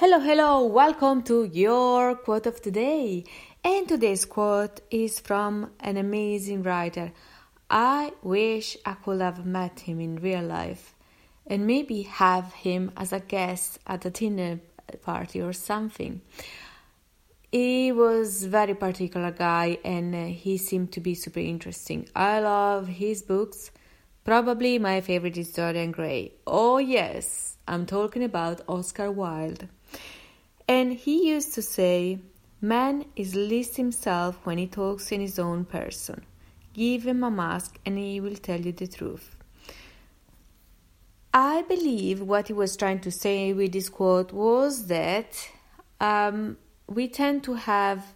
Hello, hello, welcome to your quote of today. And today's quote is from an amazing writer. I wish I could have met him in real life and maybe have him as a guest at a dinner party or something. He was very particular guy and he seemed to be super interesting. I love his books. Probably my favorite is Dorian Gray. Oh yes, I'm talking about Oscar Wilde. And he used to say, Man is least himself when he talks in his own person. Give him a mask and he will tell you the truth. I believe what he was trying to say with this quote was that um, we tend to have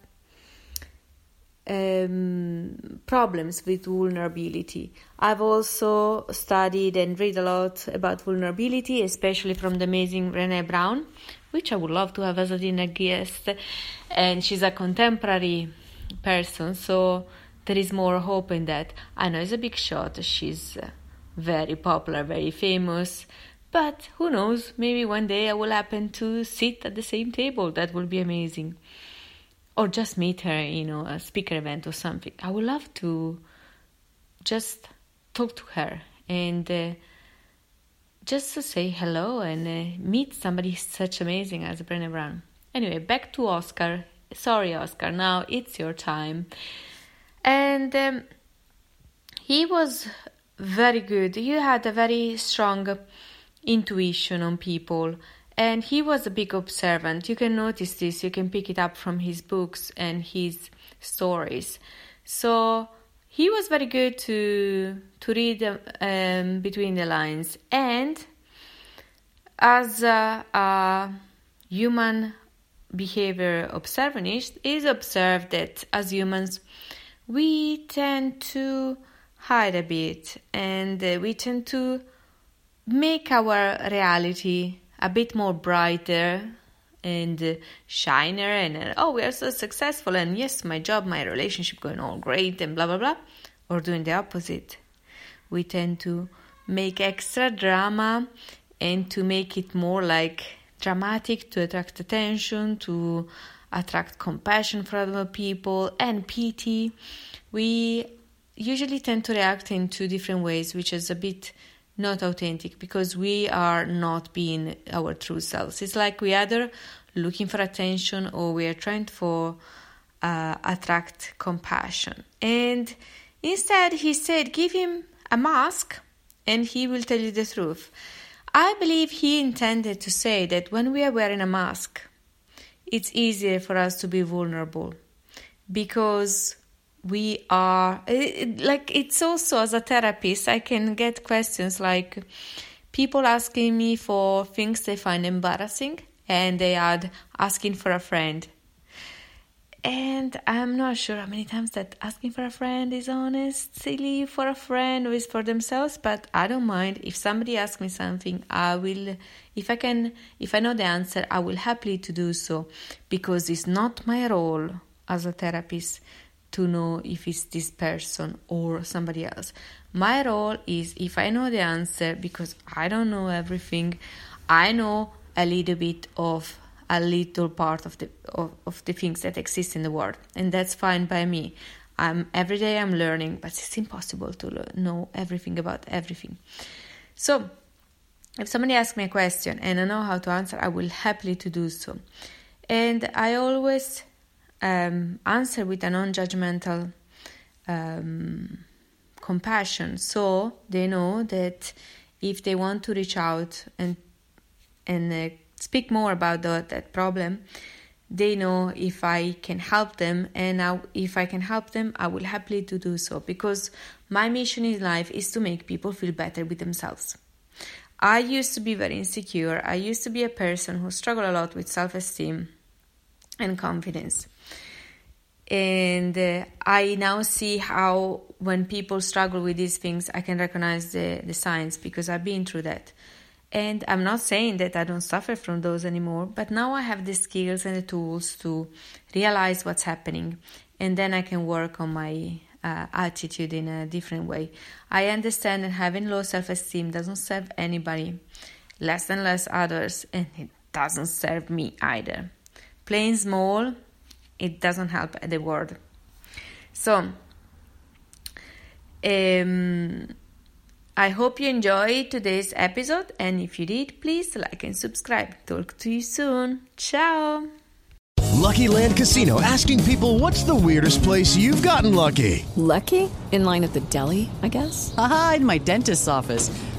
um, problems with vulnerability. I've also studied and read a lot about vulnerability, especially from the amazing Brené Brown, which I would love to have as a dinner guest. And she's a contemporary person, so there is more hope in that. I know it's a big shot, she's very popular, very famous. But who knows, maybe one day I will happen to sit at the same table. That would be amazing or just meet her, you know, a speaker event or something. I would love to just talk to her and uh, just to say hello and uh, meet somebody such amazing as Brené Brown. Anyway, back to Oscar. Sorry, Oscar. Now it's your time. And um, he was very good. He had a very strong intuition on people and he was a big observant. You can notice this, you can pick it up from his books and his stories. So he was very good to to read um, between the lines and as a, a human behavior observanist is observed that as humans we tend to hide a bit and uh, we tend to make our reality a bit more brighter and uh, shiner and uh, oh we are so successful and yes my job my relationship going all great and blah blah blah. Or doing the opposite. We tend to make extra drama and to make it more like dramatic to attract attention to attract compassion for other people and pity. We usually tend to react in two different ways which is a bit not authentic because we are not being our true selves. It's like we are either looking for attention or we are trying to uh, attract compassion. And instead, he said, give him a mask and he will tell you the truth. I believe he intended to say that when we are wearing a mask, it's easier for us to be vulnerable because we are like it's also as a therapist i can get questions like people asking me for things they find embarrassing and they are asking for a friend. And i'm not sure how many times that asking for a friend is honest silly for a friend or is for themselves but i don't mind. If somebody asks me something i will if i can if i know the answer i will happily to do so because it's not my role as a therapist to know if it's this person or somebody else. My role is if I know the answer, because I don't know everything, I know a little bit of a little part of the of, of the things that exist in the world, and that's fine by me. I'm every day I'm learning, but it's impossible to know everything about everything. So, if somebody asks me a question and I know how to answer, I will happily to do so. And I always um, answer with a non judgmental um, compassion. So they know that if they want to reach out and and uh, speak more about the, that problem, they know if I can help them, and I, if I can help them, I will happily to do so because my mission in life is to make people feel better with themselves. I used to be very insecure. I used to be a person who struggled a lot with self esteem and confidence. And uh, i now see how when people struggle with these things i can recognize the, the signs because i've been through that. And i'm not saying that i don't suffer from those anymore but now i have the skills and the tools to realize what's happening. And then i can work on my uh, attitude in a different way. I understand that having low self-esteem doesn't serve anybody less and less others and it doesn't serve me either. Playing small, it doesn't help the world. So, um, I hope you enjoyed today's episode, and if you did, please like and subscribe. Talk to you soon. Ciao. Lucky Land Casino asking people what's the weirdest place you've gotten lucky? Lucky? In line at the deli, I guess? Aha, in my dentist's office.